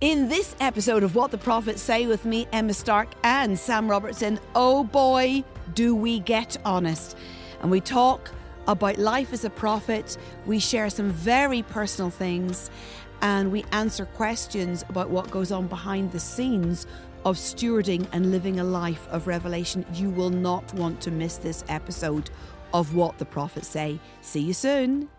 In this episode of What the Prophets Say with me, Emma Stark and Sam Robertson, oh boy, do we get honest. And we talk about life as a prophet, we share some very personal things, and we answer questions about what goes on behind the scenes of stewarding and living a life of revelation. You will not want to miss this episode of What the Prophets Say. See you soon.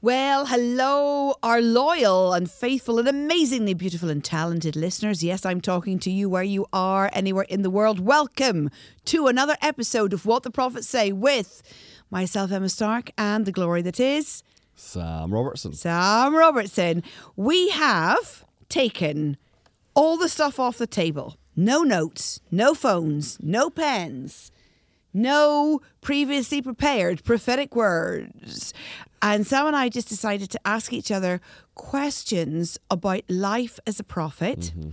Well, hello, our loyal and faithful and amazingly beautiful and talented listeners. Yes, I'm talking to you where you are, anywhere in the world. Welcome to another episode of What the Prophets Say with myself, Emma Stark, and the glory that is Sam Robertson. Sam Robertson. We have taken all the stuff off the table no notes, no phones, no pens no previously prepared prophetic words. And Sam and I just decided to ask each other questions about life as a prophet. Mm-hmm.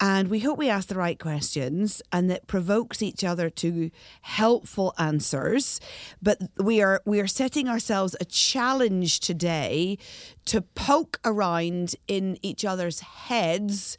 And we hope we ask the right questions and that provokes each other to helpful answers. But we are we are setting ourselves a challenge today to poke around in each other's heads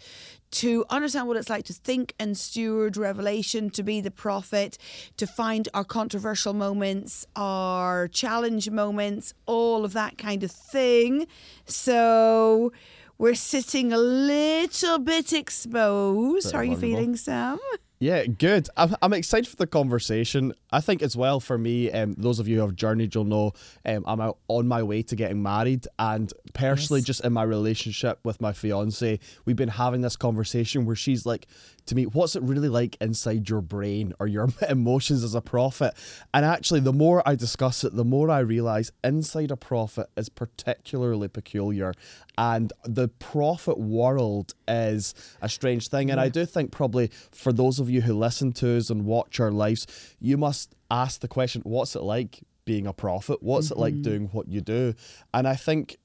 to understand what it's like to think and steward revelation, to be the prophet, to find our controversial moments, our challenge moments, all of that kind of thing. So we're sitting a little bit exposed. How are you feeling, Sam? Yeah, good. I'm, I'm excited for the conversation. I think as well for me, um, those of you who have journeyed, you'll know um, I'm on my way to getting married. And personally, yes. just in my relationship with my fiance, we've been having this conversation where she's like, to me, what's it really like inside your brain or your emotions as a prophet? And actually, the more I discuss it, the more I realize inside a prophet is particularly peculiar. And the prophet world is a strange thing. And I do think, probably for those of you who listen to us and watch our lives, you must ask the question what's it like being a prophet? What's mm-hmm. it like mm-hmm. doing what you do? And I think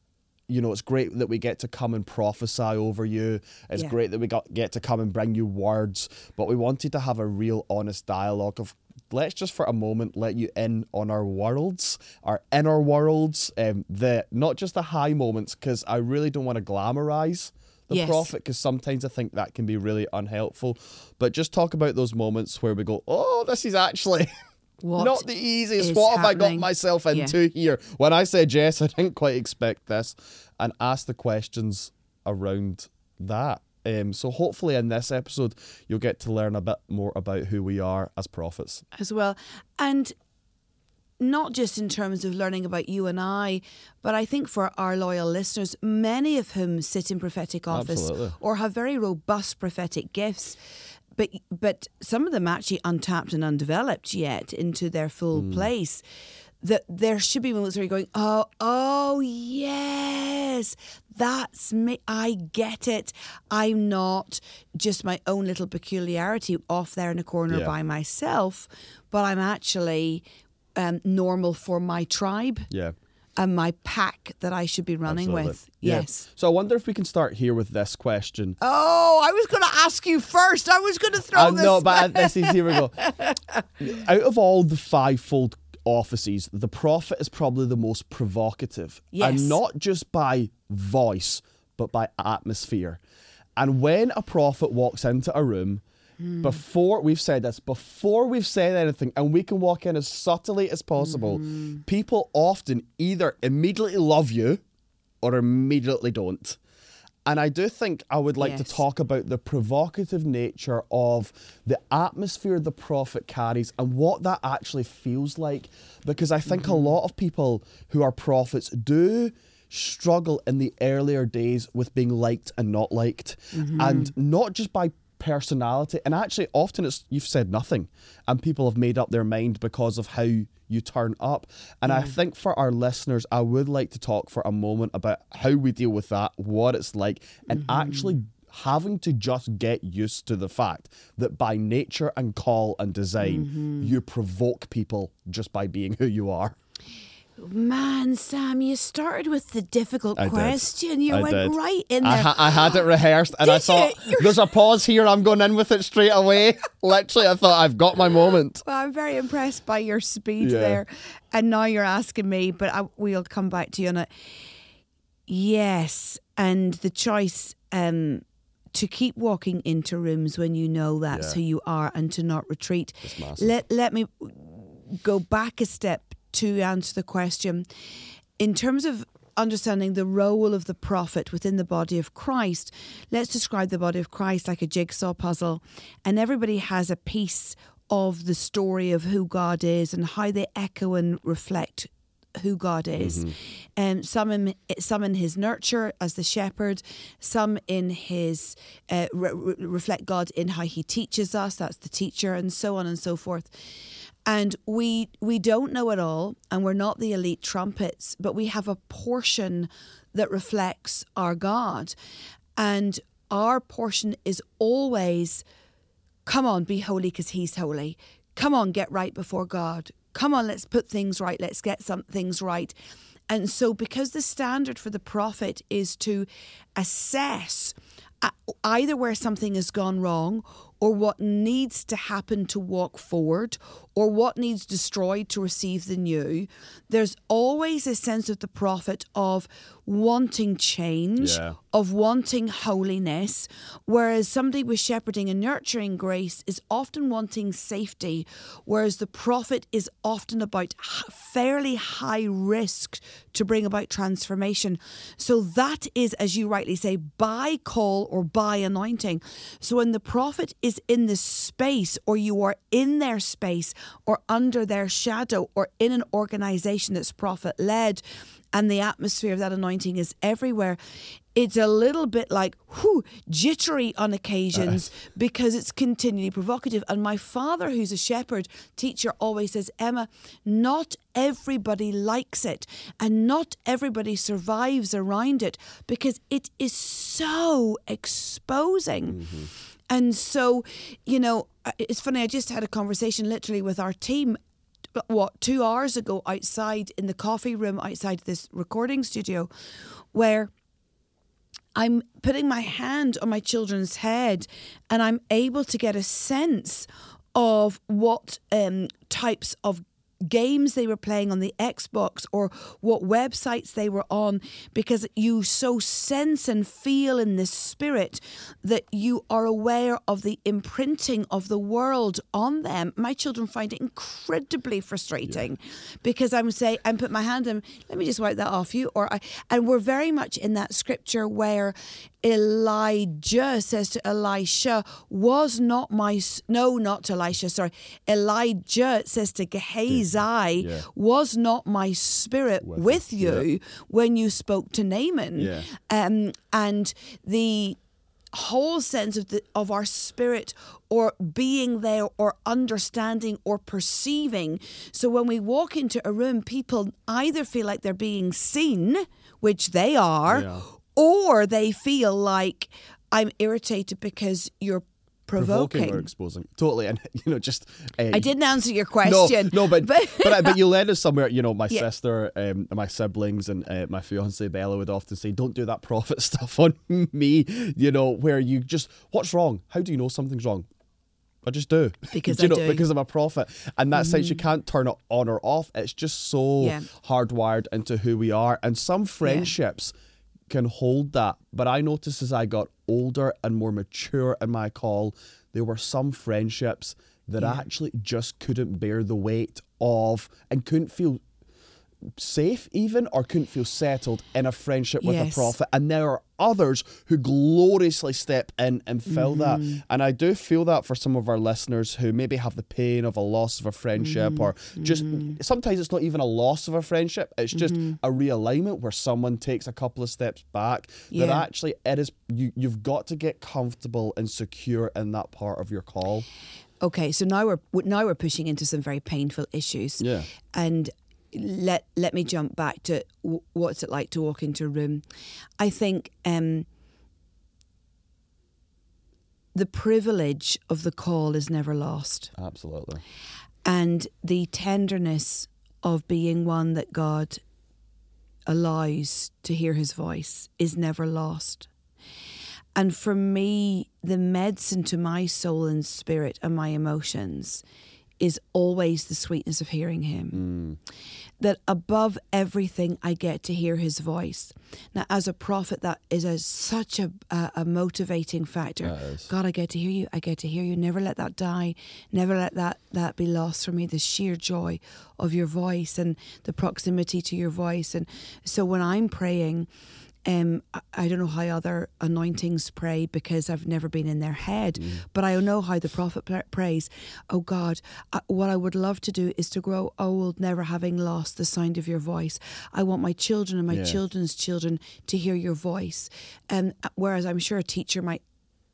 you know, it's great that we get to come and prophesy over you. It's yeah. great that we got get to come and bring you words, but we wanted to have a real honest dialogue of let's just for a moment let you in on our worlds, our inner worlds, um, the not just the high moments, because I really don't want to glamorize the yes. prophet because sometimes I think that can be really unhelpful. But just talk about those moments where we go, oh, this is actually What Not the easiest. What have happening? I got myself into yeah. here? When I said yes, I didn't quite expect this, and ask the questions around that. Um, so hopefully in this episode you'll get to learn a bit more about who we are as prophets as well, and not just in terms of learning about you and I, but I think for our loyal listeners, many of whom sit in prophetic office Absolutely. or have very robust prophetic gifts but but some of them actually untapped and undeveloped yet into their full mm. place that there should be moments where you're going, oh, oh, yes, that's me. I get it. I'm not just my own little peculiarity off there in a corner yeah. by myself, but I'm actually um, normal for my tribe. Yeah and my pack that I should be running Absolutely. with. Yeah. Yes. So I wonder if we can start here with this question. Oh, I was going to ask you first. I was going to throw uh, this. No, but this is here we go. Out of all the fivefold offices, the prophet is probably the most provocative, yes. and not just by voice, but by atmosphere. And when a prophet walks into a room Mm. Before we've said this, before we've said anything, and we can walk in as subtly as possible, mm. people often either immediately love you or immediately don't. And I do think I would like yes. to talk about the provocative nature of the atmosphere the prophet carries and what that actually feels like. Because I think mm-hmm. a lot of people who are prophets do struggle in the earlier days with being liked and not liked. Mm-hmm. And not just by personality. And actually, often it's you've said nothing, and people have made up their mind because of how you turn up. And I think for our listeners, I would like to talk for a moment about how we deal with that, what it's like, and mm-hmm. actually having to just get used to the fact that by nature and call and design, mm-hmm. you provoke people just by being who you are. Man, Sam, you started with the difficult I question. Did. You I went did. right in there. I, ha- I, had it rehearsed and did I thought, there's a pause here. I'm going in with it straight away. Literally, I thought, I've got my moment. Well, I'm very impressed by your speed yeah. there. And now you're asking me, but I, we'll come back to you on it. Yes, and the choice um, to keep walking into rooms when you know that's Yeah. who you are and to not retreat. Let let me go back a step to answer the question. In terms of understanding the role of the prophet within the body of Christ, let's describe the body of Christ like a jigsaw puzzle, and everybody has a piece of the story of who God is and how they echo and reflect who God is. Um, some in some in His nurture as the shepherd, some in His uh, re- reflect God in how He teaches us. That's the teacher, and so on and so forth. And we we don't know it all, and we're not the elite trumpets, but we have a portion that reflects our God, and our portion is always come on, be holy because he's holy. Come on, get right before God. Come on, let's put things right. Let's get some things right. And so, because the standard for the prophet is to assess uh, either where something has gone wrong or what needs to happen to walk forward or what needs destroyed to receive the new, there's always a sense of the prophet of wanting change, Yeah. of wanting holiness, whereas somebody with shepherding and nurturing grace is often wanting safety, whereas the prophet is often about fairly high risk to bring about transformation. So that is, as you rightly say, by call or by anointing. So when the prophet is in the space, or you are in their space, or under their shadow, or in an organization that's prophet led, and the atmosphere of that anointing is everywhere. It's a little bit like whew, jittery on occasions uh. because it's continually provocative. And my father, who's a shepherd teacher, always says, Emma, not everybody likes it and not everybody survives around it because it is so exposing. Mm-hmm. And so, you know, it's funny, I just had a conversation literally with our team what two hours ago outside in the coffee room outside this recording studio where I'm putting my hand on my children's head and I'm able to get a sense of what um, types of games they were playing on the Xbox or what websites they were on because you so sense and feel in the spirit that you are aware of the imprinting of the world on them. My children find it incredibly frustrating because I'm saying I'm put my hand in let me just wipe that off you or I and we're very much in that scripture where Elijah says to Elisha, was not my, no, not Elisha, sorry. Elijah says to Gehazi, Yeah. was not my spirit With with, you. you when you spoke to Naaman? Yeah. Um, and the whole sense of the of our spirit or being there or understanding or perceiving so when we walk into a room people either feel like they're being seen which they are Yeah. Or they feel like i'm irritated because you're provoking, provoking or exposing. Totally, and you know, just uh, i didn't answer your question no, no but but but, you led us somewhere. You know, my Yeah. sister, um, my siblings, and uh, my fiance Bella would often say, "Don't do that prophet stuff on me." You know, where you just, what's wrong? How do you know something's wrong? I just do Because you know do. Because I'm a prophet, and that sense you can't turn it on or off. It's just so Yeah. hardwired into who we are, and some friendships can hold that. But I noticed as I got older and more mature in my call, there were some friendships that I actually just couldn't bear the weight of and couldn't feel safe even or couldn't feel settled in a friendship with a prophet. And there are others who gloriously step in and fill that. Mm-hmm. And i do feel that for some of our listeners who maybe have the pain of a loss of a friendship or mm-hmm. just mm-hmm. sometimes it's not even a loss of a friendship. It's just a realignment where someone takes a couple of steps back that actually it is you you've got to get comfortable and secure in that part of your call. Okay, so now we're now we're pushing into some very painful issues. Yeah. And let let me jump back to w- what's it like to walk into a room. I think um, the privilege of the call is never lost, absolutely and the tenderness of being one that God allows to hear His voice is never lost. And for me, the medicine to my soul and spirit and my emotions is always the sweetness of hearing Him. Mm. That above everything, I get to hear His voice. Now, as a prophet, that is a, such a, a, a motivating factor. God, I get to hear you. I get to hear you. Never let that die. Never let that, that be lost for me. The sheer joy of your voice and the proximity to your voice. And so when I'm praying, um, I- don't know how other anointings pray because I've never been in their head, but I know how the prophet prays. Oh God, uh, what I would love to do is to grow old, never having lost the sound of your voice. I want my children and my Yeah. children's children to hear your voice. Um, whereas I'm sure a teacher might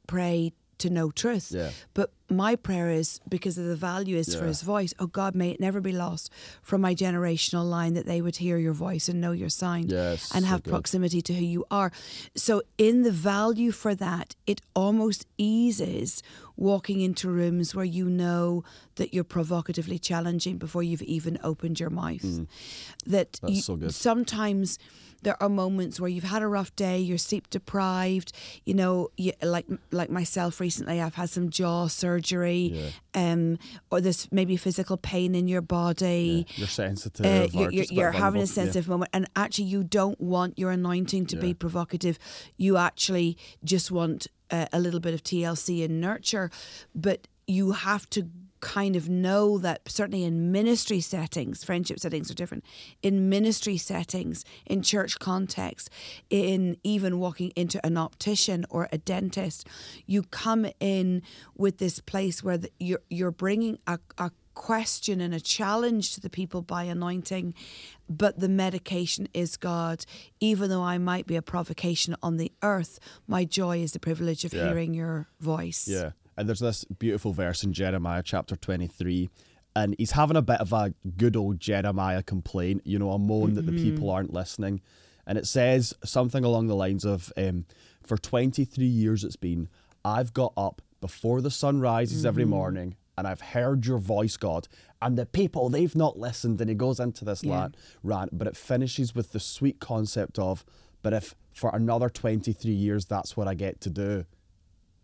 pray to know truth. Yeah. But my prayer is because of the value is for his voice. Oh God, may it never be lost from my generational line that they would hear your voice and know your sound Yes, and have good. proximity to who you are. So in the value for that, it almost eases walking into rooms where you know that you're provocatively challenging before you've even opened your mouth. That Mm. That's you- so good. sometimes there are moments where you've had a rough day, you're sleep deprived. You know, you, like like myself recently, I've had some jaw surgery, um, or there's maybe physical pain in your body. You're sensitive. Uh, you're you're, you're having a vulnerable. Yeah. sensitive moment, and actually, you don't want your anointing to be provocative. You actually just want uh, a little bit of TLC and nurture, but you have to kind of know that certainly in ministry settings friendship settings are different in ministry settings in church context in even walking into an optician or a dentist you come in with this place where the, you're you're bringing a, a question and a challenge to the people by anointing, but the medication is God. Even though I might be a provocation on the earth, my joy is the privilege of Yeah. hearing your voice. Yeah. And there's this beautiful verse in Jeremiah chapter 23. And he's having a bit of a good old Jeremiah complaint, you know, a moan that the people aren't listening. And it says something along the lines of, um, For 23 years it's been, I've got up before the sun rises every morning and I've heard your voice, God. And the people, they've not listened. And he goes into this Yeah. rant, rant, but it finishes with the sweet concept of, But if for another 23 years that's what I get to do,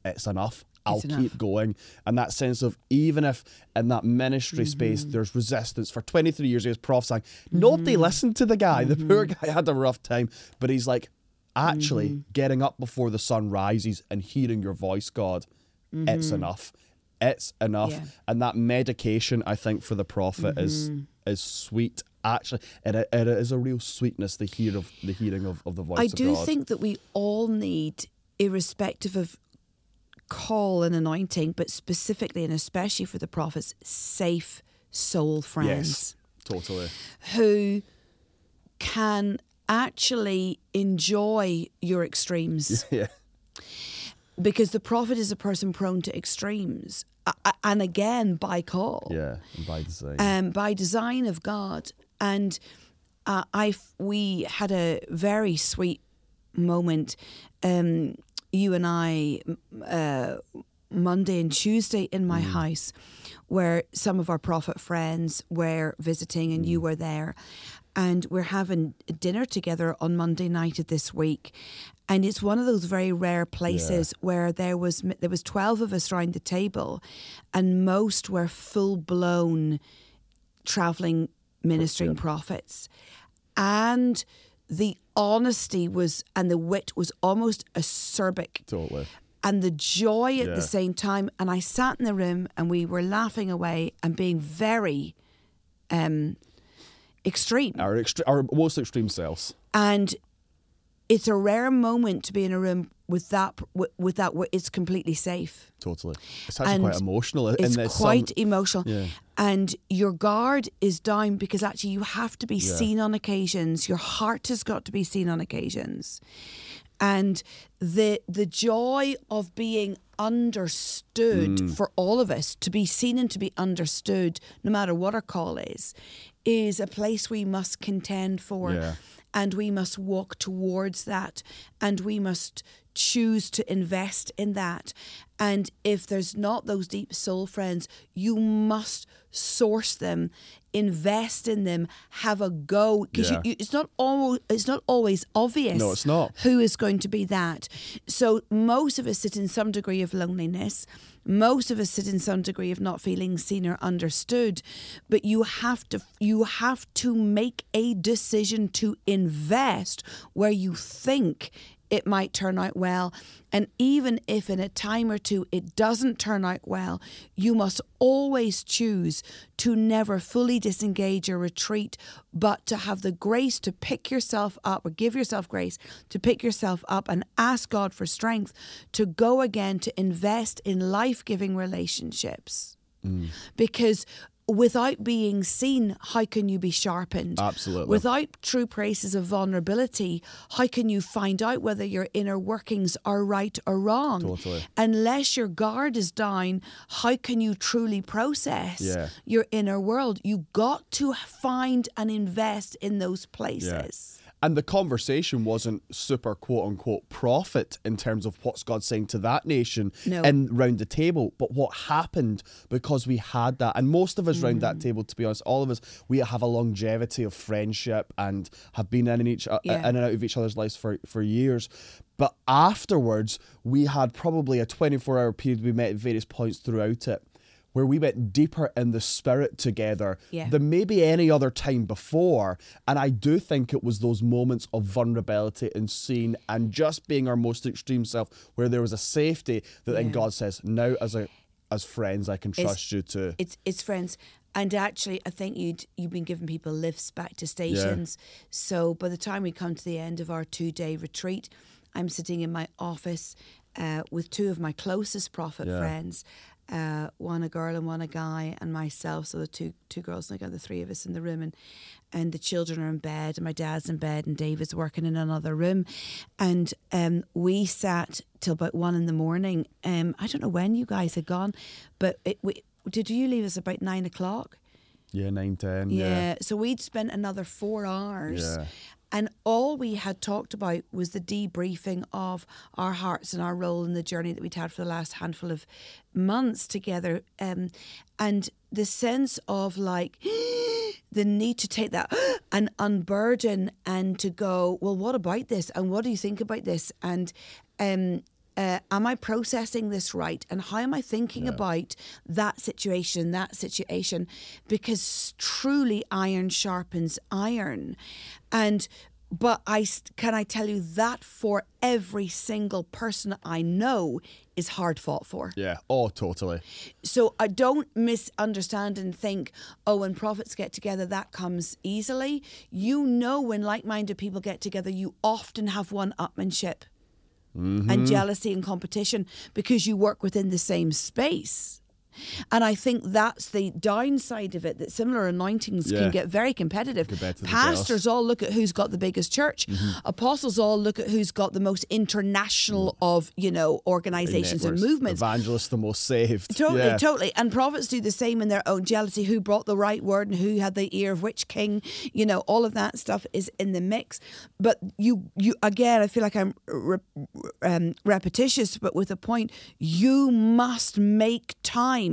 it's enough. I'll It's keep enough. going. And that sense of even if in that ministry space Mm-hmm. there's resistance for 23 years, he was prophesying. Nobody listened to the guy. The poor Mm-hmm. guy had a rough time. But he's like, actually, getting up before the sun rises and hearing your voice, God, it's enough. It's enough. Mm-hmm. Yeah. And that medication, I think, for the prophet is Mm-hmm. is sweet. Actually, it, it is a real sweetness, the hear of the hearing of, of the voice I do God. think that we all need, irrespective of call and anointing, but specifically and especially for the prophets, safe soul friends. yes, totally. who can actually enjoy your extremes Yeah. because the prophet is a person prone to extremes and again by call Yeah, and by design. um, by design of God. And uh, I, we had a very sweet moment. Um, you and I uh, Monday and Tuesday in my house, where some of our prophet friends were visiting, and you were there. And we're having dinner together on Monday night of this week, and it's one of those very rare places where there was there was twelve of us around the table, and most were full blown traveling ministering prophets. And the honesty was and the wit was almost acerbic totally. and the joy at Yeah. the same time and i sat in the room and we were laughing away and being very um extreme Our, extre- our most extreme selves. and it's a rare moment to be in a room with that with, that where it's completely safe Totally. It's actually And quite emotional. it's this quite song. emotional Yeah. and your guard is down because actually you have to be Yeah. seen on occasions your heart has got to be seen on occasions and the the joy of being understood Mm. for all of us to be seen and to be understood no matter what our call is is a place we must contend for Yeah. And we must walk towards that and we must choose to invest in that and if there's not those deep soul friends you must source them invest in them, have a go because Yeah. it's not always it's not always obvious. No, it's not. Who is going to be that? So most of us sit in some degree of loneliness. Most of us sit in some degree of not feeling seen or understood. But you have to you have to make a decision to invest where you think it might turn out well. And even if in a time or two it doesn't turn out well, you must always choose to never fully disengage or retreat, but to have the grace to pick yourself up or give yourself grace to pick yourself up and ask God for strength to go again to invest in life giving relationships. Mm. Because without being seen, how can you be sharpened? Absolutely. Without true places of vulnerability, how can you find out whether your inner workings are right or wrong? Totally. Unless your guard is down, how can you truly process Yeah. your inner world? You got to find and invest in those places. And the conversation wasn't super quote unquote prophet in terms of what's God saying to that nation No. and round the table, but what happened because we had that. And most of us round Mm. that table, to be honest, all of us, we have a longevity of friendship and have been in and each uh, Yeah. in and out of each other's lives for, for years. But afterwards, we had probably a 24 hour period we met at various points throughout it. Where we went deeper in the spirit together Yeah. than maybe any other time before. And I do think it was those moments of vulnerability and seeing and just being our most extreme self where there was a safety that then God says, now as a as friends I can trust you to It's it's friends. And actually, I think you'd you've been giving people lifts back to stations. So by the time we come to the end of our two day retreat, I'm sitting in my office uh, with two of my closest prophet Yeah. friends, uh, one a girl and one a guy, and myself. So the two two girls and I got the three of us in the room, and and the children are in bed, and my dad's in bed, and David's working in another room, and um, we sat till about one in the morning. Um, I don't know when you guys had gone, but it, we, did you leave us about nine o'clock? yeah, nine, ten, Yeah. yeah. So we'd spent another four hours. Yeah. All we had talked about was the debriefing of our hearts and our role in the journey that we'd had for the last handful of months together. Um, and the sense of like the need to take that and unburden and to go, well, what about this? And what do you think about this? And um, uh, am I processing this right? And how am I thinking about that situation, that situation? Because truly, iron sharpens iron. And but I can I tell you that for every single person I know is hard fought for. Yeah. Oh, totally. So I don't misunderstand and think, oh, when prophets get together, that comes easily. You know, when like minded people get together, you often have one upmanship and mm-hmm. jealousy and competition because you work within the same space. And I think that's the downside of it that similar anointings Yeah. can get very competitive. Pastors all look at who's got the biggest church. Mm-hmm. Apostles all look at who's got the most international of, you know, organizations and. Movements. Evangelists the most saved. Totally, yeah. totally. And prophets do the same in their own jealousy. Who brought the right word and who had the ear of which king? You know, all of that stuff is in the mix. But you, you again, I feel like I'm re- um, repetitious, but with a point. You must make time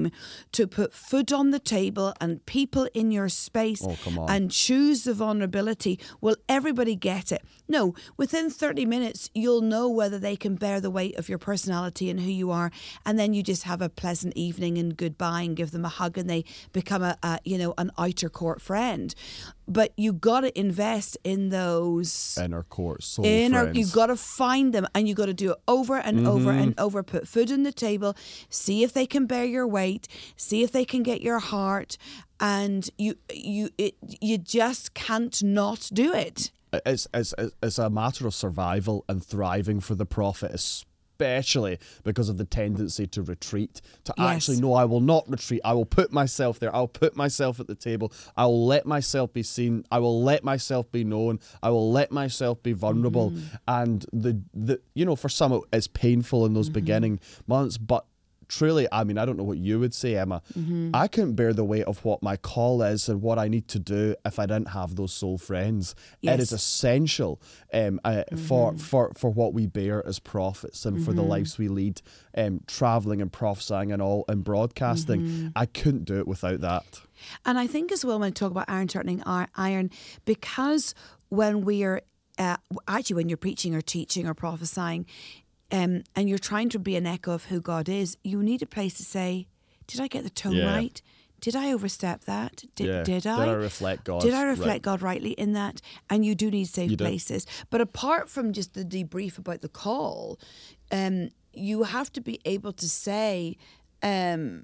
to put food on the table and people in your space Oh, and choose the vulnerability. Will everybody get it? No. Within 30 minutes, you'll know whether they can bear the weight of your personality and who you are. And then you just have a pleasant evening and goodbye and give them a hug and they become a, a you know, an outer court friend. But you got to invest in those Inner court, soul inner friends. you got to find them and you got to do it over and over Mm-hmm. and over put food on the table see if they can bear your weight see if they can get your heart and you you it, you just can't not do it it's, it's, it's- it's a matter of survival and thriving for the prophet, especially because of the tendency to retreat. To Yes. actually, no, I will not retreat. I will put myself there. I'll put myself at the table. I will let myself be seen. I will let myself be known. I will let myself be vulnerable. Mm. And the, the you know, for some, it's painful in those mm-hmm. beginning months, but truly, I mean, I don't know what you would say, Emma. I couldn't bear the weight of what my call is and what I need to do if I didn't have those soul friends. It Yes. is essential um, uh, for, for, for what we bear as prophets and for the lives we lead, um, traveling and prophesying and all and broadcasting. I couldn't do it without that. And I think as well when I talk about iron sharpening iron, because when we are uh, actually when you're preaching or teaching or prophesying, um, and you're trying to be an echo of who God is, you need a place to say, "Did I get the tone Yeah. right? Did I overstep that? Did, Yeah. did Did I? I reflect God Did I reflect right? God rightly in that?" And you do need safe You do. places. But apart from just the debrief about the call, um, you have to be able to say. Um,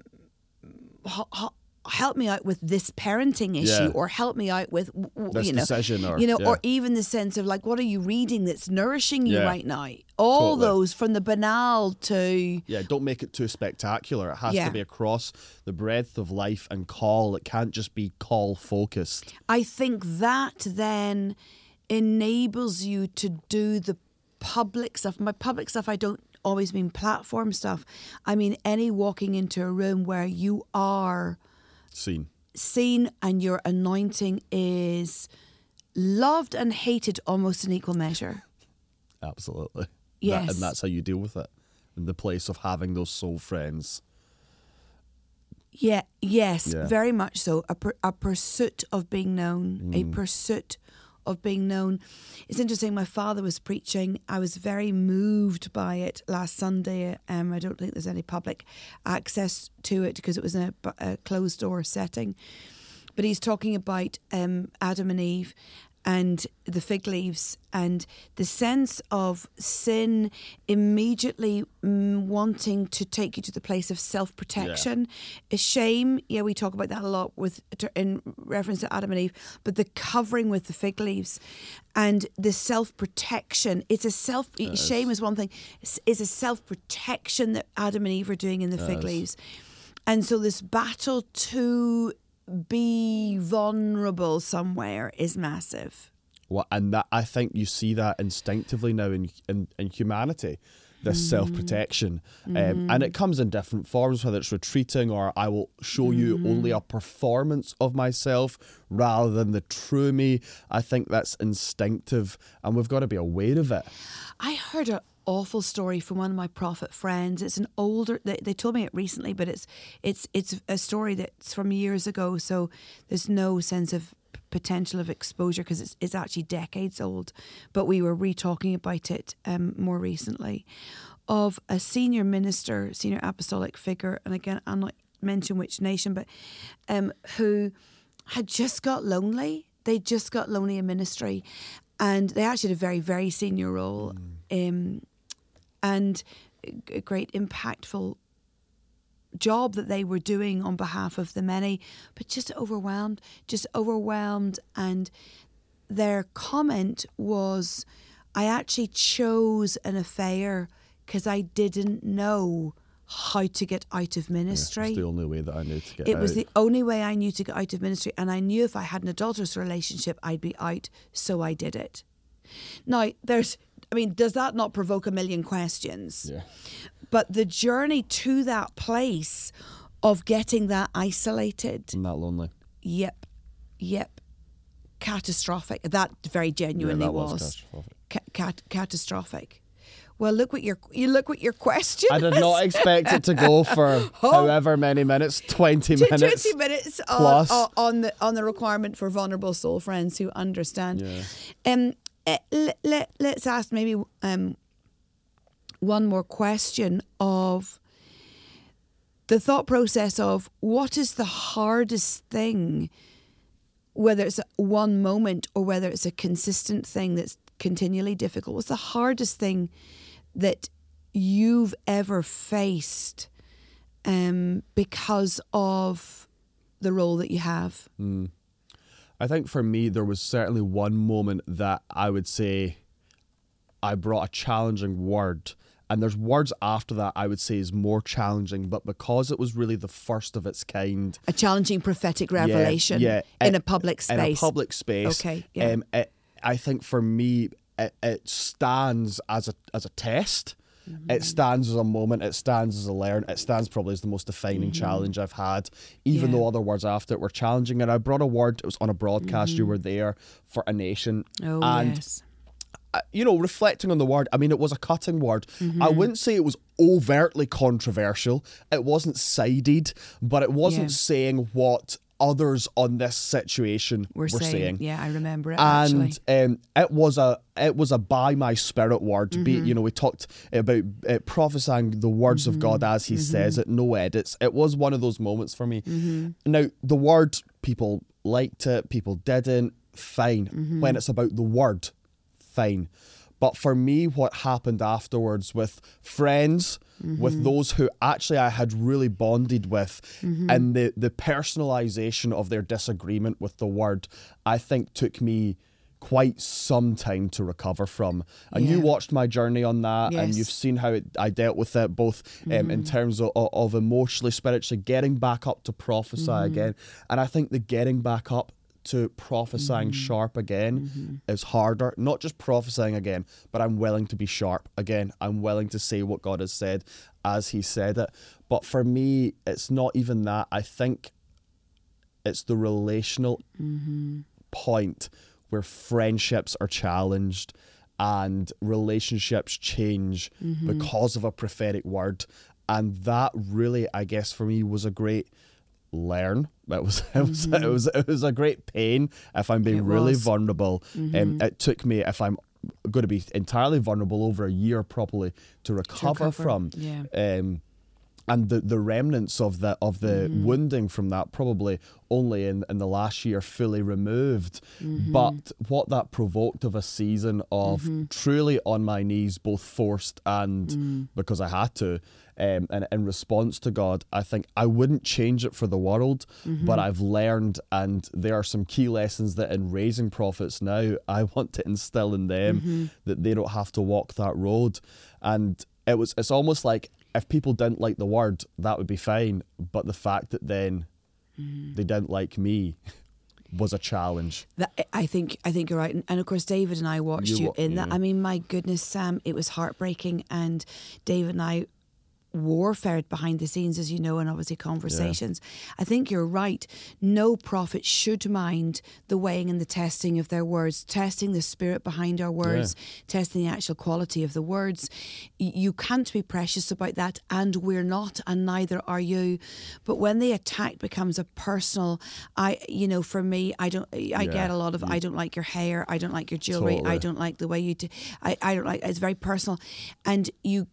h- h- help me out with this parenting issue Yeah. or help me out with w- w- This you know decision or- you know yeah. or even the sense of like what are you reading that's nourishing you Yeah. right now all Totally. those from the banal to Yeah, don't make it too spectacular. It has to be across the breadth of life and call. It can't just be call focused. I think that then enables you to do the public stuff. My public stuff, I don't always mean platform stuff. I mean any walking into a room where you are Scene. seen and your anointing is loved and hated almost in equal measure. Absolutely. That- Yes. and that's how you deal with it. In the place of having those soul friends. Yeah, yes, Yeah. very much so. A, pur- a pursuit of being known, a mm. pursuit of being known. It's interesting. My father was preaching. I was very moved by it last Sunday. Um, I don't think there's any public access to it because it was in a, a closed door setting. But he's talking about um, Adam and Eve and the fig leaves and the sense of sin immediately mm, wanting to take you to the place of self protection. A shame, yeah, we talk about that a lot with in reference to Adam and Eve, but the covering with the fig leaves and the self protection. It's a self shame is one thing. It's a self protection that Adam and Eve are doing in the fig leaves. And so this battle to be vulnerable somewhere is massive. Well, and that I think you see that instinctively now in in, in humanity, this Mm. self protection, um, and it comes in different forms, whether it's retreating or I will show you Mm-hmm. only a performance of myself rather than the true me. I think that's instinctive, and we've got to be aware of it. I heard an awful story from one of my prophet friends. It's an older. They, they told me it recently, but it's it's it's a story that's from years ago. So there's no sense of potential of exposure because it's it's actually decades old. But we were re-talking about it um, more recently, of a senior minister, senior apostolic figure, and again I'm not mention which nation, but um, who had just got lonely. They just got lonely in ministry, and they actually had a very very senior role, um, and a great impactful job that they were doing on behalf of the many, but just overwhelmed, just overwhelmed. And their comment was, I actually chose an affair because I didn't know how to get out of ministry. It's the only way that I knew to get It was the only way I knew to get out of ministry, and I knew if I had an adulterous relationship, I'd be out, so I did it. Now, there's, I mean, does that not provoke a million questions? yeah. But the journey to that place of getting that isolated, I'm that lonely. yep, yep, catastrophic. That very genuinely that was was, catastrophic. Ca- cat- catastrophic. Well, look what your you look what your question. I did not expect it to go for however many minutes, 20 minutes. 20 minutes on, plus. on, on the on the requirement for vulnerable soul friends who understand. Yeah. Um, let, let, let's ask maybe um, one more question of the thought process of what is the hardest thing, whether it's one moment or whether it's a consistent thing that's continually difficult. What's the hardest thing that you've ever faced um, because of the role that you have? I think for me, there was certainly one moment that I would say I brought a challenging word. And there's words after that I would say is more challenging, but because it was really the first of its kind, A challenging prophetic yeah, revelation yeah, in it- a public space. In a public space. Okay, yeah. Um, it, I think for me, it, it stands as a as a test. Mm-hmm. It stands as a moment. It stands as a learn. It stands probably as the most defining challenge I've had, even Mm-hmm. Yeah. though other words after it were challenging. And I brought a word. It was on a broadcast. You were there for a nation. Mm-hmm. oh, and yes. you know, reflecting on the word, I mean, it was a cutting word. Mm-hmm. I wouldn't say it was overtly controversial. It wasn't sided, but it wasn't Yeah. saying what others on this situation We're, were saying, saying. yeah, I remember it. And um, it was a it was a by my spirit word. Be Mm-hmm. you know we talked about uh, prophesying the words of God as He says it, no edits. It was one of those moments for me. Mm-hmm. Now the word people liked it, people didn't. Fine. Mm-hmm. When it's about the word, fine. But for me, what happened afterwards with friends, Mm-hmm. with those who actually I had really bonded with, Mm-hmm. and the, the personalization of their disagreement with the word, I think took me quite some time to recover from. And you watched my journey on that, and Yes. Mm-hmm. you've seen how it, I dealt with it, both um, in terms of, of, of emotionally, spiritually, getting back up to prophesy Mm-hmm. again. And I think the getting back up to prophesying Mm-hmm. sharp again mm-hmm. is harder. Not just prophesying again, but I'm willing to be sharp again. I'm willing to say what God has said as He said it. But for me, it's not even that. I think it's the relational mm-hmm. point where friendships are challenged and relationships change mm-hmm. because of a prophetic word. And that really, I guess, for me was a great learn. It was it was it was it was a great pain if I'm being It really was. vulnerable. Um, it took me if I'm going to be entirely vulnerable over a year probably to recover, recover, from. yeah. Um, and the, the remnants of the of the Mm-hmm. wounding from that probably only in, in the last year fully removed. Mm-hmm. But what that provoked of a season of Mm-hmm. truly on my knees, both forced and Mm. because I had to, um, and in response to God, I think I wouldn't change it for the world, Mm-hmm. but I've learned, and there are some key lessons that in raising prophets now, I want to instill in them Mm-hmm. that they don't have to walk that road. And it was, it's almost like if people didn't like the word, that would be fine. But the fact that then Mm-hmm. they didn't like me was a challenge. That, I think I think you're right, and, and of course David and I watched You you, in that. I mean, my goodness, Sam, it was heartbreaking, and David and I warfared behind the scenes, as you know, and obviously conversations. I think you're right. No prophet should mind the weighing and the testing of their words, testing the spirit behind our words, testing the actual quality of the words. You can't be precious about that, and we're not, and neither are you. But when the attack becomes a personal, I, you know, for me, I don't, I get a lot of, I mm. don't like your hair, I don't like your jewelry, I don't like the way you, do, I, I don't like. It's very personal, and you-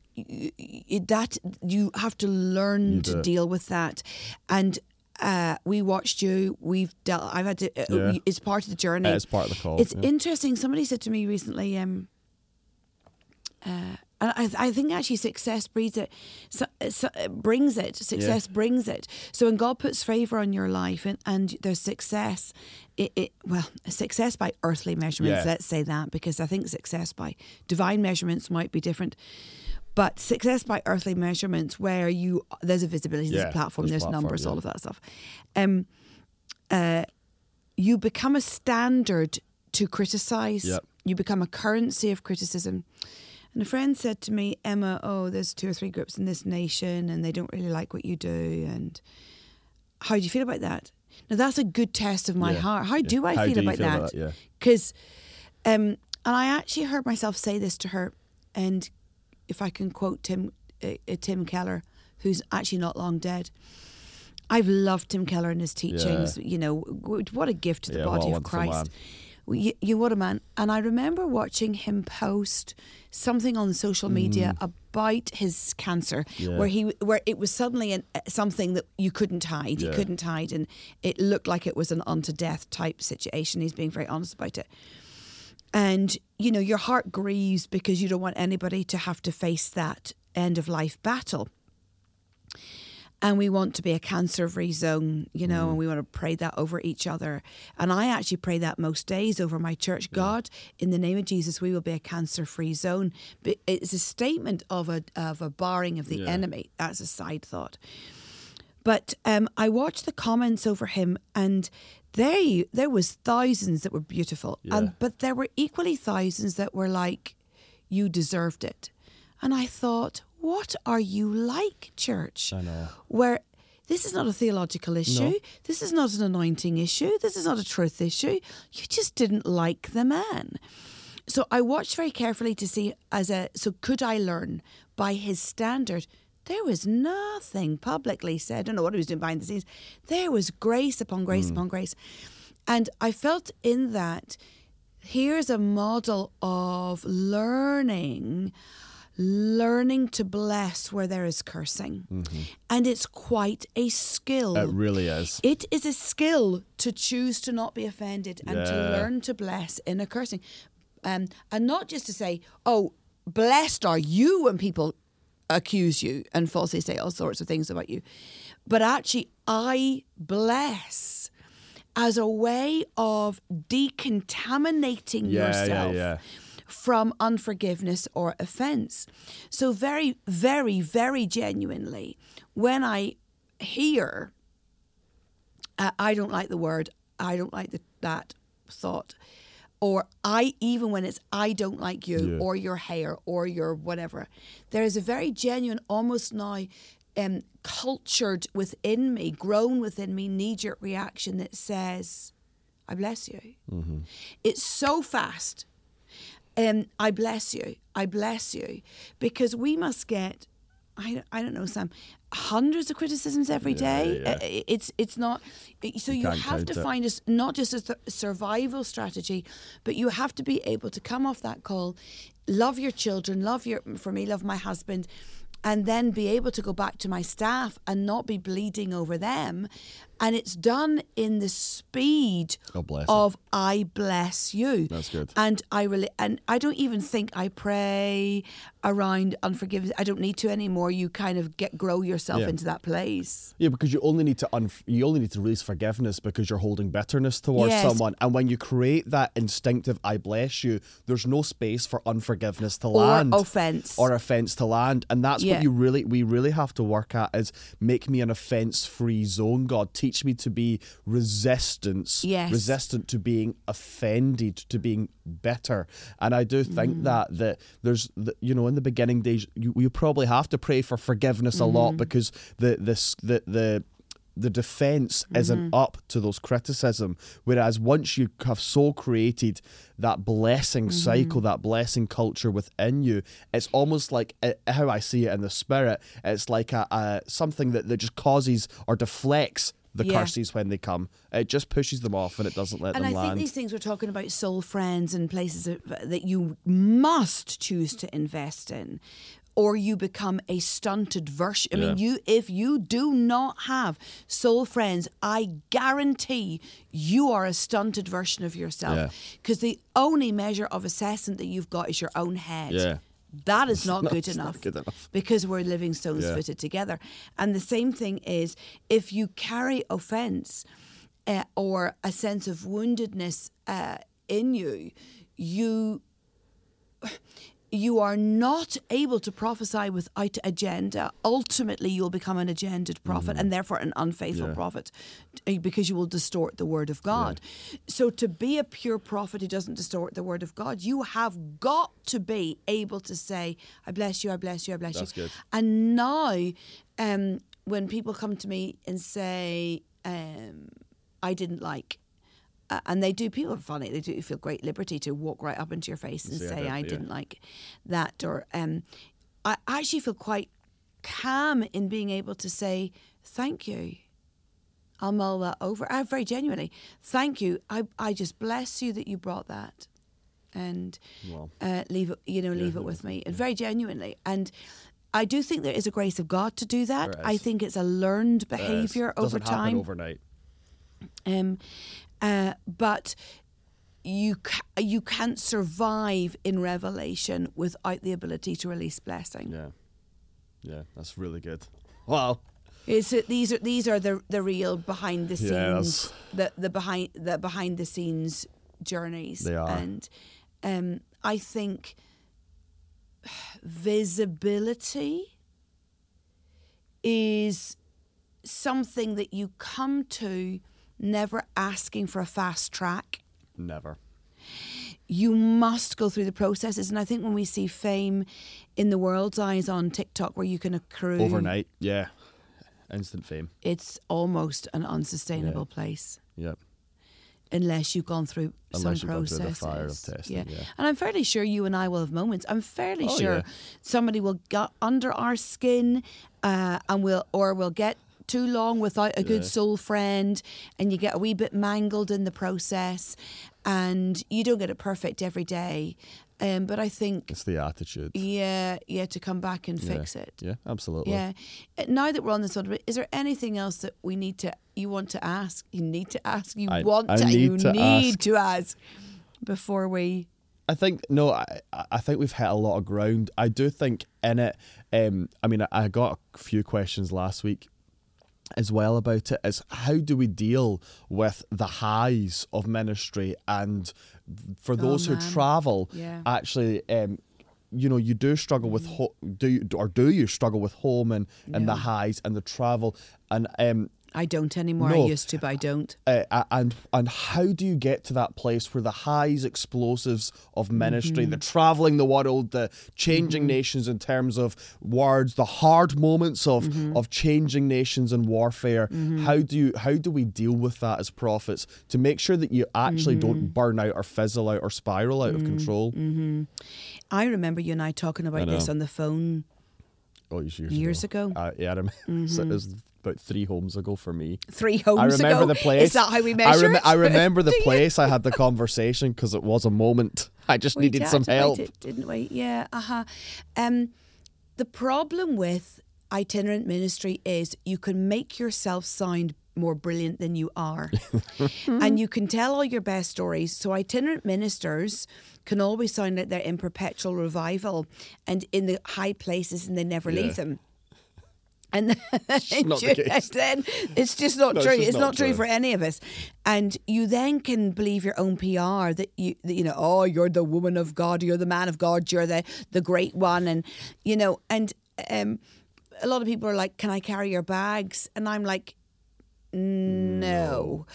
that you have to learn You to do. deal with that, and. Uh, we watched you. We've dealt. I've had to. Uh, Yeah. It's part of the journey. It is part of the call, It's yeah. interesting. Somebody said to me recently. Um, uh, and I, I think actually success breeds it, so, so, uh, brings it. Success brings it. So when God puts favor on your life and, and there's success, it, it well, success by earthly measurements. Yeah. Let's say that because I think success by divine measurements might be different. But success by earthly measurements, where you there's a visibility, there's Yeah, a platform, there's there's, platform, numbers, yeah. all of that stuff. Um, uh, you become a standard to criticize. Yep. You become a currency of criticism. And a friend said to me, Emma, oh, there's two or three groups in this nation and they don't really like what you do. And how do you feel about that? Now, that's a good test of my Yeah, heart. How yeah. do I How feel do about feel that? about that? Yeah. Because, um, and I actually heard myself say this to her. And if I can quote Tim, uh, uh, Tim Keller, who's actually not long dead. I've loved Tim Keller and his teachings. You know, what a gift to the Yeah, body of Christ. You, you what a man. And I remember watching him post something on social media about his cancer, Mm. Yeah. where he where it was suddenly an, uh, something that you couldn't hide. You Yeah. couldn't hide, and it looked like it was an unto death type situation. He's being very honest about it. And you know, your heart grieves because you don't want anybody to have to face that end of life battle and we want to be a cancer free zone, you know, and mm. we want to pray that over each other. And I actually pray that most days over my church. God, in the name of Jesus, we will be a cancer free zone. But it's a statement of a of a barring of the Yeah. enemy. That's a side thought. But um, I watched the comments over him, and there there was thousands that were beautiful, Yeah. and but there were equally thousands that were like, "You deserved it," and I thought, "What are you like, church?" I know. Where this is not a theological issue, this is not an anointing issue, this is not a truth issue. You just didn't like the man. So I watched very carefully to see as a so could I learn by his standard there was nothing publicly said. I don't know what he was doing behind the scenes. There was grace upon grace upon grace. And I felt in that here's a model of learning learning to bless where there is cursing and it's quite a skill It really is. it is a skill to choose to not be offended and to learn to bless in a cursing. Um, and not just to say, oh, blessed are you when people accuse you and falsely say all sorts of things about you. But actually, I bless as a way of decontaminating Yeah, yeah, yourself yeah. from unforgiveness or offense. So, very, very, very genuinely, when I hear uh, I don't like the word, I don't like the, that thought. Or I, even when it's I don't like you, Yeah. or your hair, or your whatever, there is a very genuine, almost now um, cultured within me, grown within me, knee jerk reaction that says, I bless you. It's so fast. Um, I bless you. I bless you. Because we must get, I, I don't know, Sam, hundreds of criticisms every day. yeah. Uh, It's it's not. So you, can't have to it. find us not just a th- survival strategy, but you have to be able to come off that call, love your children, love your for me, love my husband, and then be able to go back to my staff and not be bleeding over them. And it's done in the speed it. of I bless you. That's good. And I really and I don't even think I pray around unforgiveness. I don't need to anymore. You kind of get grow yourself Yeah. into that place. Yeah, because you only need to unf- you only need to release forgiveness because you're holding bitterness towards Yes. someone, and when you create that instinctive "I bless you," there's no space for unforgiveness to Or land offense. or offense to land, and that's Yeah. what you really we really have to work at is make me an offense-free zone. God, teach me to be resistance, Yes. resistant to being offended, to being bitter, and I do think Mm-hmm. that that there's the, you know in the beginning days you, you probably have to pray for forgiveness a Mm-hmm. lot because the this the the the defense isn't Mm-hmm. up to those criticism whereas once you have so created that blessing Mm-hmm. cycle that blessing culture within you it's almost like uh, how i see it in the spirit it's like a, a something that, that just causes or deflects the Yeah. curses when they come it just pushes them off and it doesn't let And them I think land these things we're talking about soul friends and places that, that you must choose to invest in. Or you become a stunted version. I mean, you if you do not have soul friends, I guarantee you are a stunted version of yourself. Because the only measure of assessment that you've got is your own head. Yeah. That is not not- good it's not enough. good enough. Because we're living stones Yeah. fitted together. And the same thing is if you carry offense uh, or a sense of woundedness uh, in you, you you are not able to prophesy without agenda. Ultimately, you'll become an agendaed prophet and therefore an unfaithful Yeah. prophet eh, because you will distort the word of God. So, to be a pure prophet who doesn't distort the word of God, you have got to be able to say, I bless you, I bless you, I bless That's you. good. And now, um, when people come to me and say, um, I didn't like, uh, and they do, people are funny, they do feel great liberty to walk right up into your face and Say, say, I I yeah. didn't like that. Or um, I actually feel quite calm in being able to say, Thank you. I'll mull that over. I very genuinely, thank you. I, I just bless you that you brought that. And Well. uh, leave it, you know, leave it with me. And very genuinely. And I do think there is a grace of God to do that. I think it's a learned behavior over Doesn't happen time. overnight Um, uh, but you ca- you can't survive in revelation without the ability to release blessing. yeah yeah that's really good wow It's these are these are the the real behind the scenes Yes. the the behind the behind the scenes journeys. They are. and um, I think visibility is something that you come to never asking for a fast track. never You must go through the processes. And I think when we see fame in the world's eyes on TikTok, where you can accrue overnight yeah instant fame it's almost an unsustainable place. yep unless you've gone through Unless some you've gone through the processes. fire of testing, yeah. and I'm fairly sure you and I will have moments. I'm fairly Oh, sure yeah. somebody will get under our skin, uh, and will or will get too long without a good Yeah. soul friend, and you get a wee bit mangled in the process, and you don't get it perfect every day. Um, but I think, It's the attitude. yeah, yeah, to come back and fix yeah. it. Yeah, absolutely. Yeah. Uh, Now that we're on this one, is there anything else that we need to, you want to ask? You need to ask. You I- want I to, need you to need ask. to ask before we. I think no, I I think we've hit a lot of ground. I do think in it. Um, I mean, I, I got a few questions last week as well about it. Is how do we deal with the highs of ministry and for those who Oh, man. travel, Yeah. actually. Um, you know, you do struggle with ho- do you, or do you struggle with home and, and the highs and the travel and um, I don't anymore. I used to, but I don't. uh, and and how do you get to that place where the highs explosives of ministry the mm-hmm. traveling the world the changing mm-hmm. nations in terms of words the hard moments of mm-hmm. of changing nations and warfare how do you how do we deal with that as prophets to make sure that you actually don't burn out or fizzle out or spiral out of control? I remember you and I talking about this on the phone. oh years, Years ago. Uh, yeah I remember so it was about three homes ago for me Three homes I remember ago. the place. Is that how we I, measure rem- it? I remember the place I had the conversation because it was a moment. I just We needed did some help. it, didn't we? Yeah. Uh huh. Um, the problem with itinerant ministry is you can make yourself sound more brilliant than you are, and you can tell all your best stories. So itinerant ministers can always sound like they're in perpetual revival and in the high places, and they never Yeah. leave them. And not the then it's just not No, it's true. just It's, not not true true. for any of us. And you then can believe your own PR that you that, you know, oh, you're the woman of God, you're the man of God, you're the the great one, and you know, and um, a lot of people are like, "Can I carry your bags?" And I'm like, no.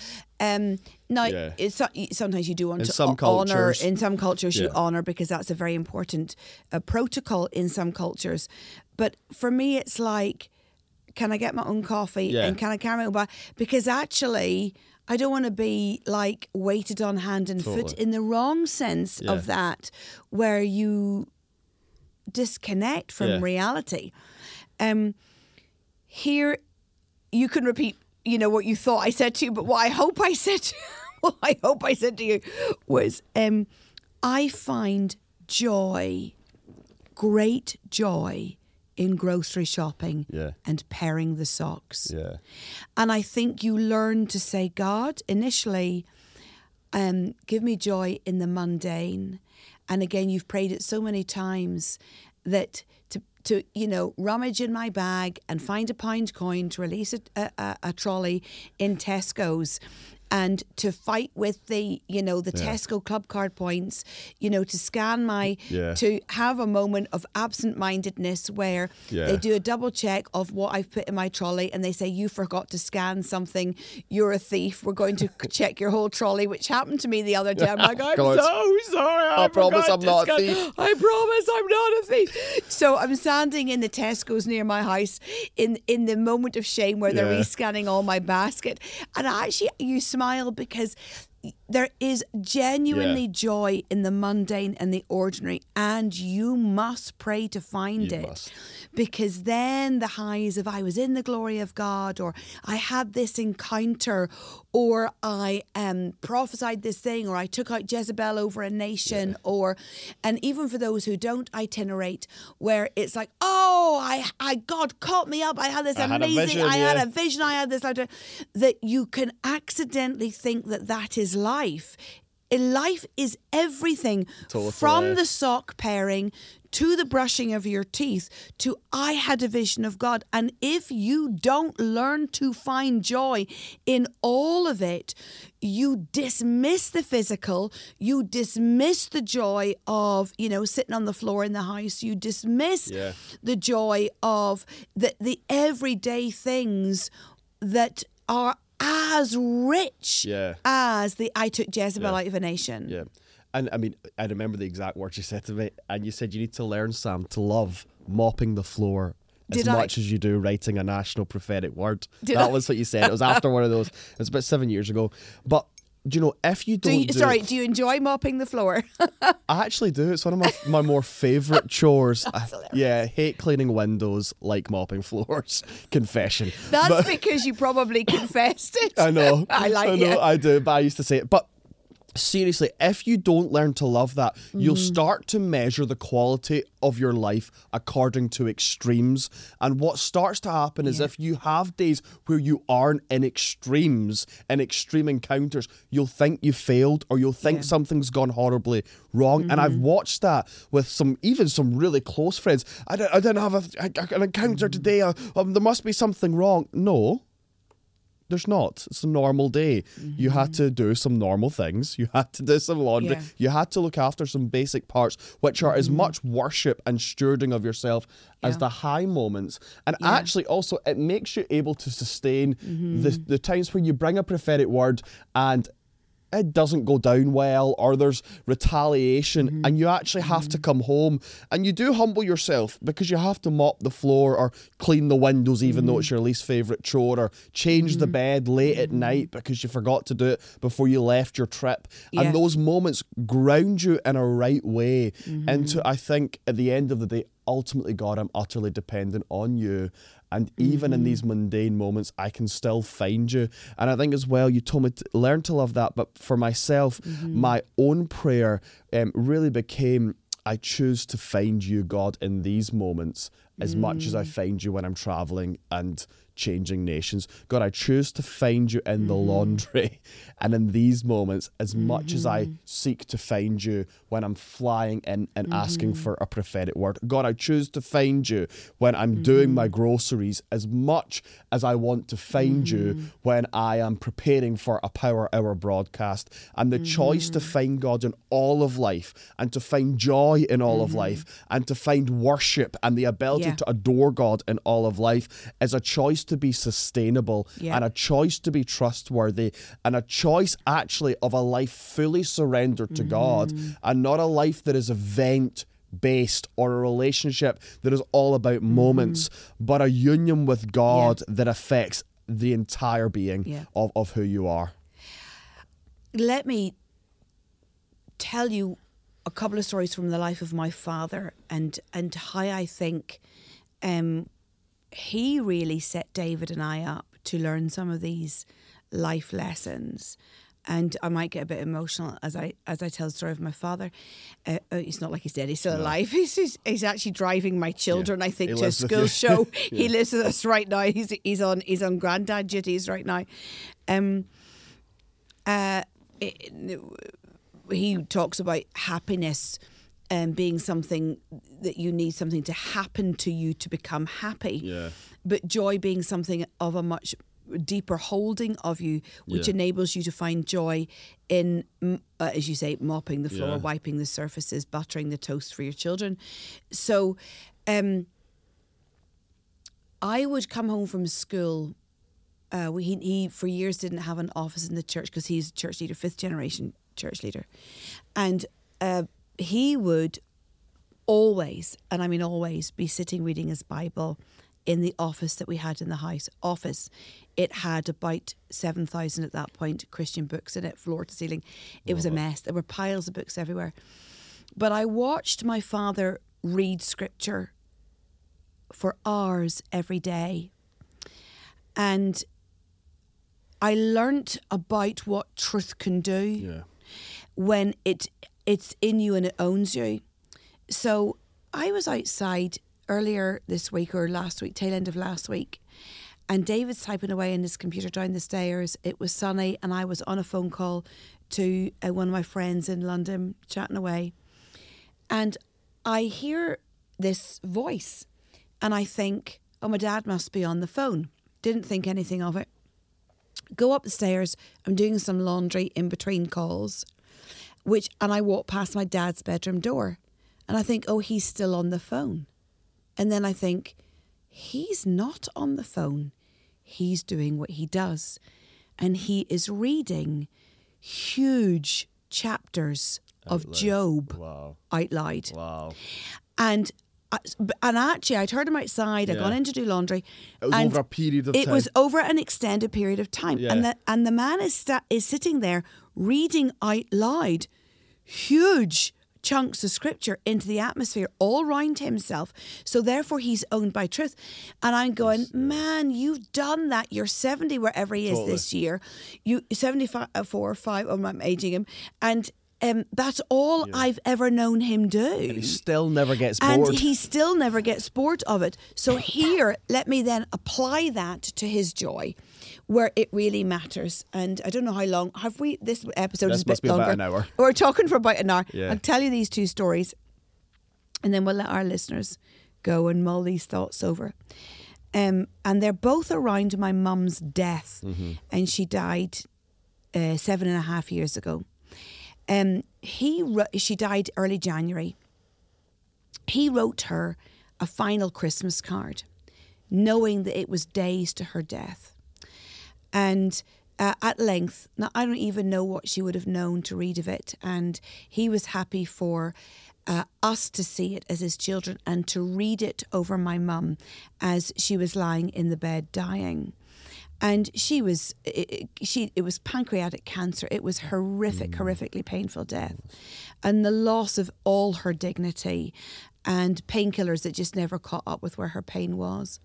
Um, now, Yeah. it's, sometimes you do want In to honor. cultures. In some cultures, you honor because that's a very important uh, protocol in some cultures. But for me, it's like, can I get my own coffee Yeah. and can I carry my own bag? Because actually, I don't want to be like weighted on hand and foot in the wrong sense Yeah. of that, where you disconnect from Yeah. reality. Um, here, you can repeat, you know, what you thought I said to you, but what I hope I said, to, what I hope I said to you was, um, I find joy, great joy, in grocery shopping Yeah. and pairing the socks. Yeah. And I think you learn to say, God, initially, um, give me joy in the mundane. And again, you've prayed it so many times that to, to you know, rummage in my bag and find a pound coin to release a, a, a- a trolley in Tesco's. And to fight with the, you know, the Yeah. Tesco club card points, you know, to scan my, Yeah. to have a moment of absent mindedness where Yeah. they do a double check of what I've put in my trolley and they say, You forgot to scan something. You're a thief. We're going to check your whole trolley, which happened to me the other day. I'm like, I'm God. so sorry. I, promise I'm not a thief." I promise I'm not a thief. So I'm standing in the Tesco's near my house in, in the moment of shame where they're rescanning all my basket. And I actually, you smile because there is genuinely Yeah. joy in the mundane and the ordinary, and you must pray to find You it. must. Because then the highs of I was in the glory of God, or I had this encounter, or I um, prophesied this thing, or I took out Jezebel over a nation, or, and even for those who don't itinerate, where it's like, oh, I, I God caught me up, I had this I had amazing, vision, I had a vision, I had this, that you can accidentally think that that is life. Life eh, life is everything Totally. from the sock pairing to the brushing of your teeth to I had a vision of God. And if you don't learn to find joy in all of it, you dismiss the physical, you dismiss the joy of, you know, sitting on the floor in the house, you dismiss Yeah. the joy of the, the everyday things that are as rich Yeah. as the I took Jezebel Yeah. out of a nation. Yeah. And I mean, I remember the exact words you said to me. And you said you need to learn, Sam, to love mopping the floor as Did I? much as you do writing a national prophetic word. Did that I? was what you said. It was after one of those. It was about seven years ago. But you know if you Do don't you, do sorry, it- do you enjoy mopping the floor? I actually do. It's one of my my more favorite chores. I- yeah, hate cleaning windows, like mopping floors. Confession. That's But- because you probably confessed it. I know. I like I know. it. I do, but I used to say it. But seriously, if you don't learn to love that, you'll Mm. start to measure the quality of your life according to extremes. And what starts to happen is if you have days where you aren't in extremes, in extreme encounters, you'll think you failed or you'll think Yeah. Mm-hmm. something's gone horribly wrong. And I've watched that with some, even some really close friends. I, don't, I didn't have a, a- an encounter today. Uh, um, there must be something wrong. No, there's not. It's a normal day. You had to do some normal things. You had to do some laundry. Yeah. You had to look after some basic parts, which are as mm-hmm. much worship and stewarding of yourself as the high moments. And Yeah. actually, also, it makes you able to sustain the, mm-hmm. the times where you bring a prophetic word and it doesn't go down well or there's retaliation mm-hmm. and you actually have to mm-hmm. come home. And you do humble yourself because you have to mop the floor or clean the windows even though mm-hmm. it's your least favorite chore or change the bed late at night because you forgot to do it before you left your trip. Yeah. and those moments ground you in a right way into I think at the end of the day ultimately God I'm utterly dependent on you and even in mm-hmm. these mundane moments, I can still find you. And I think as well, you told me to learn to love that. But for myself, mm-hmm. my own prayer um, really became I choose to find you, God, in these moments as much as I mm. find you when I'm traveling and changing nations. God, I choose to find you in the mm-hmm. laundry and in these moments as much as I mm-hmm. seek to find you when I'm flying in and asking mm-hmm. for a prophetic word. God, I choose to find you when I'm doing my mm-hmm. groceries as much as I want to find you when I am preparing for a power hour broadcast. And the choice to find God in all of life and to find joy in all of life and to find worship and the ability Yeah. to adore God in all of life is a choice to be sustainable Yeah. and a choice to be trustworthy and a choice actually of a life fully surrendered to God and not a life that is event based or a relationship that is all about moments but a union with God that affects the entire being Yeah. of, of who you are. Let me tell you a couple of stories from the life of my father and and how I think um, he really set David and I up to learn some of these life lessons. And I might get a bit emotional as I as I tell the story of my father. Uh, uh, it's not like he's dead; he's still alive. He's, he's he's actually driving my children, I think, He to a school show. He lives with us right now. He's he's on he's on granddad duties right now. Um, uh, it- he talks about happiness um, being something that you need something to happen to you to become happy. Yeah. But joy being something of a much deeper holding of you, which Yeah. enables you to find joy in, uh, as you say, mopping the floor, Yeah. wiping the surfaces, buttering the toast for your children. So, um, I would come home from school. Uh, we, he, he for years didn't have an office in the church because he's a church leader, fifth generation church leader, and uh, he would always, and I mean always, be sitting reading his Bible in the office that we had in the house. Office, it had about seven thousand at that point Christian books in it, floor to ceiling. It was a mess. There were piles of books everywhere. But I watched my father read scripture for hours every day. And I learnt about what truth can do Yeah. when it it's in you and it owns you. So I was outside earlier this week or last week, tail end of last week, and David's typing away in his computer down the stairs. It was sunny, and I was on a phone call to uh, one of my friends in London, chatting away, and I hear this voice, and I think, "Oh, my dad must be on the phone." Didn't think anything of it go up the stairs. I'm doing some laundry in between calls, which and I walk past my dad's bedroom door, and I think, oh, he's still on the phone, and then I think, he's not on the phone. He's doing what he does, and he is reading huge chapters of. Job Wow. out loud. Wow. And uh, and actually, I'd heard him outside. I'd Yeah. gone in to do laundry. It was and over a period of it time. was over an extended period of time, Yeah. and the and the man is sta- is sitting there reading out loud, huge chunks of scripture into the atmosphere all round himself. So therefore, he's owned by truth. And I'm going, man, you've done that. You're 70 wherever he is Totally. this year. You 74 or five. Oh, I'm aging him, and. Um, that's all I've ever known him do. and he still never gets bored. And he still never gets bored of it. So here, let me then apply that to his joy, where it really matters. And I don't know how long have we. This episode This is a bit longer. an hour. We're talking for about an hour. Yeah. I'll tell you these two stories, and then we'll let our listeners go and mull these thoughts over. Um, and they're both around my mum's death, Mm-hmm. and she died uh, seven and a half years ago. Um, he she died early January. He wrote her a final Christmas card, knowing that it was days to her death. And uh, at length, now I don't even know what she would have known to read of it. And he was happy for uh, us to see it as his children and to read it over my mum as she was lying in the bed dying. And she was, it, she, it was pancreatic cancer. It was horrific, horrifically painful death. And the loss of all her dignity and painkillers that just never caught up with where her pain was.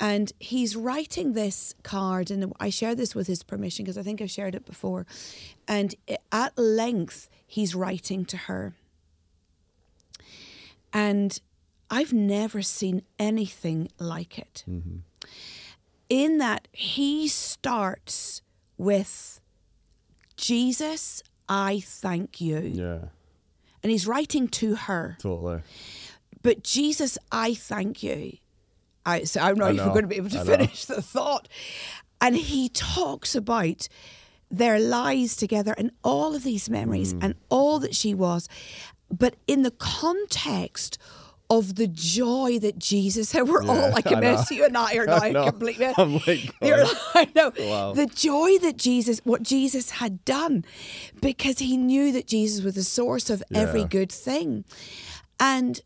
And he's writing this card, and I share this with his permission because I think I've shared it before. And at length, he's writing to her. And I've never seen anything like it. Mm-hmm. In that he starts with, Jesus, I thank you. yeah, And he's writing to her. totally. But Jesus, I thank you. I, so I'm not even going to be able to finish the thought. And he talks about their lives together and all of these memories Mm. and all that she was, but in the context of the joy that Jesus had. We're all like a mess. You and I are now I know. completely. I'm like, You're like- I know Wow. the joy that Jesus, what Jesus had done, because he knew that Jesus was the source of every good thing, and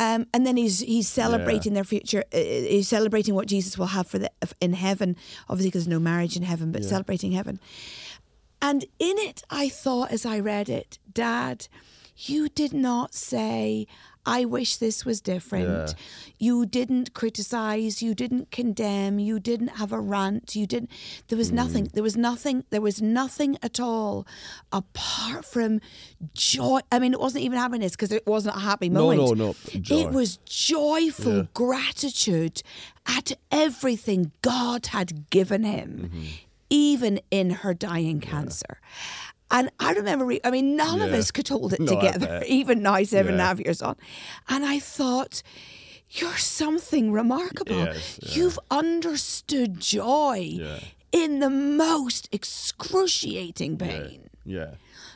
um, and then he's he's celebrating their future. Uh, he's celebrating what Jesus will have for the in heaven. Obviously, because there's no marriage in heaven, but celebrating heaven. And in it, I thought as I read it, Dad, you did not say, I wish this was different. Yeah. You didn't criticize, you didn't condemn, you didn't have a rant, you didn't there was nothing, Mm. there was nothing, there was nothing at all apart from joy. I mean, it wasn't even happiness because it wasn't a happy moment. no, no, joy. It was joyful Yeah. gratitude at everything God had given him, Mm-hmm. even in her dying cancer. And I remember, re- I mean, none of us could hold it No, together, even now, seven and a half years on. And I thought, you're something remarkable. Yes, yeah. You've understood joy Yeah. in the most excruciating pain. Yeah,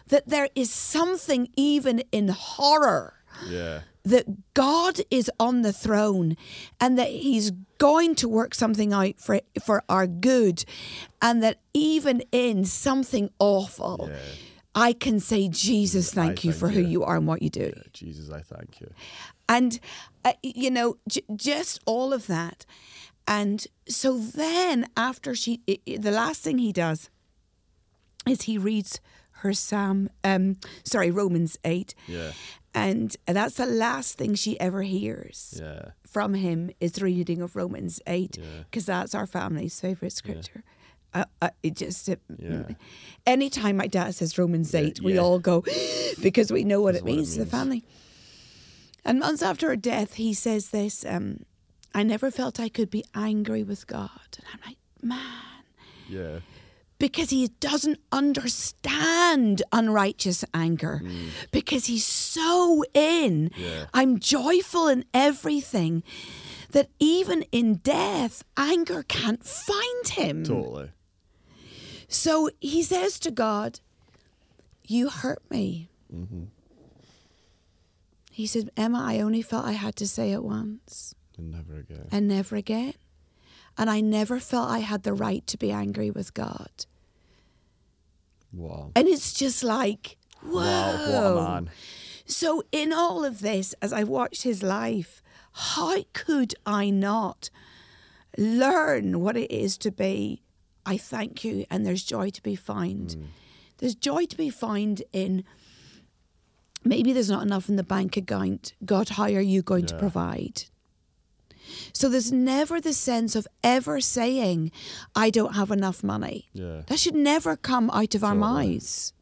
That there is something even in horror yeah, that God is on the throne and that He's going to work something out for for our good, and that even in something awful, Yeah. I can say, Jesus, thank you thank for who you. you are and what you do. Jesus, I thank you. And, uh, you know, j- just all of that. And so then, after she, i i- the last thing he does is he reads her Psalm, um, sorry, Romans 8. Yeah. And that's the last thing she ever hears Yeah, from him is the reading of Romans 8, Yeah. because that's our family's favourite scripture. Uh, uh, it just, it, Yeah. anytime my dad says Romans 8, we yeah. all go because we know what it what it means to the family. And months after her death, he says this um, I never felt I could be angry with God. And I'm like, man, yeah, because he doesn't understand unrighteous anger because he's so in Mm. Yeah. i'm joyful in everything that even in death anger can't find him totally. so he says to god you hurt me he says emma i only felt i had to say it once And never again. and never again and i never felt i had the right to be angry with god Wow. And it's just like, whoa. Wow, what a man. So, in all of this, as I watched his life how could I not learn what it is to be? I thank you, and there's joy to be found. Hmm. There's joy to be found in maybe there's not enough in the bank account. God, how are you going to provide? So there's never the sense of ever saying, I don't have enough money. Yeah. That should never come out of our mouths.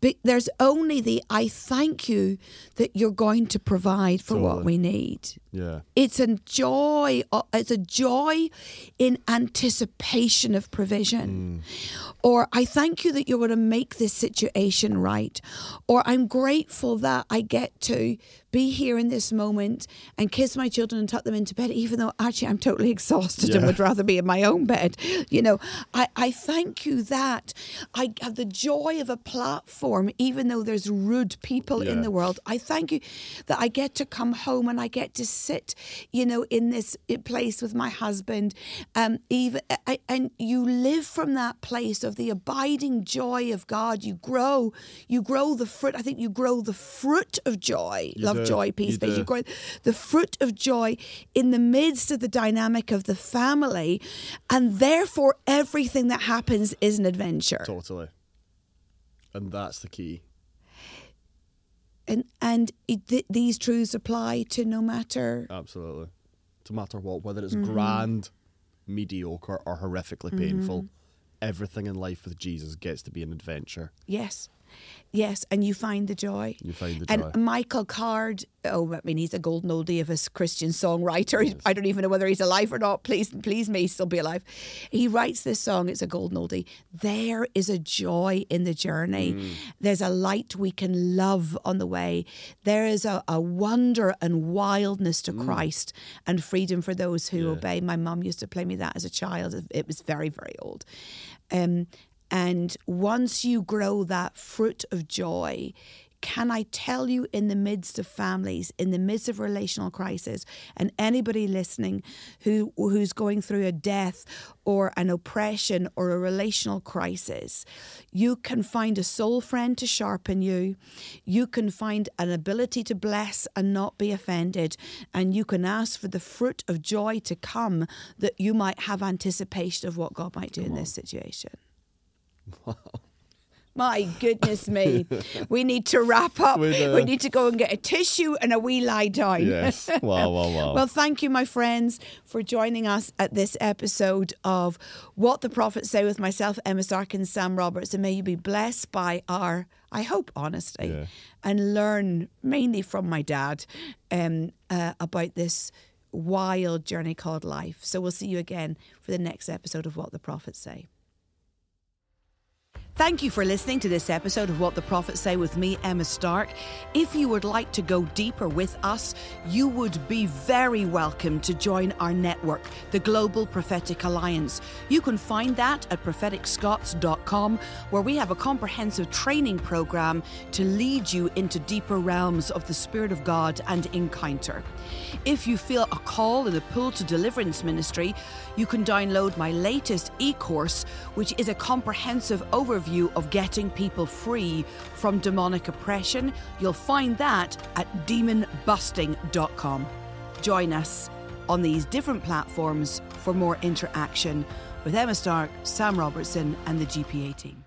But there's only the I thank you that you're going to provide for what we need. Yeah. It's a joy. It's a joy in anticipation of provision. Mm. Or I thank you that you're going to make this situation right. Or I'm grateful that I get to be here in this moment and kiss my children and tuck them into bed, even though actually I'm totally exhausted and would rather be in my own bed. You know, I, I thank you that I have the joy of a platform, even though there's rude people in the world. I thank you that I get to come home and I get to sit, you know, in this place with my husband. Um, even I, and you live from that place of the abiding joy of God. You grow, you grow the fruit. I think you grow the fruit of joy. You Love, do. joy, peace, You patience. You grow the fruit of joy in the midst of the dynamic of the family, and therefore everything that happens is an adventure. Totally. And that's the key. And and it, th- these truths apply to no matter Absolutely. No matter what, whether Mm-hmm. it's grand, mediocre, or horrifically painful, Mm-hmm. everything in life with Jesus gets to be an adventure. Yes. Yes, and you find the joy. You find the and joy. Michael Card, oh, I mean, he's a golden oldie of a Christian songwriter. He's- I don't even know whether he's alive or not. Please, please, may he still be alive. He writes this song. It's a golden oldie. There is a joy in the journey. Mm. There's a light we can love on the way. There is a, a wonder and wildness to Christ and freedom for those who Mm. Yeah. obey. My mum used to play me that as a child. It was very, very old. Um, and once you grow that fruit of joy, can I tell you, in the midst of families, in the midst of relational crisis, and anybody listening who who's going through a death or an oppression or a relational crisis, you can find a soul friend to sharpen you. You can find an ability to bless and not be offended, and you can ask for the fruit of joy to come that you might have anticipation of what God might do in this situation. My goodness me. we need to wrap up. We do. We need to go and get a tissue and a wee lie down. Yes. Wow, wow, wow. Well, thank you, my friends, for joining us at this episode of What the Prophets Say with myself, Emma Stark, and Sam Roberts. And may you be blessed by our, I hope, honesty Yeah. and learn mainly from my dad um, uh, about this wild journey called life. So we'll see you again for the next episode of What the Prophets Say. Thank you for listening to this episode of What the Prophets Say with me, Emma Stark. If you would like to go deeper with us, you would be very welcome to join our network, the Global Prophetic Alliance. You can find that at propheticscots.com, where we have a comprehensive training program to lead you into deeper realms of the Spirit of God and encounter. If you feel a call and a pull to deliverance ministry, you can download my latest e course, which is a comprehensive overview of getting people free from demonic oppression. You'll find that at demonbusting.com. Join us on these different platforms for more interaction with Emma Stark, Sam Robertson, and the GPA team.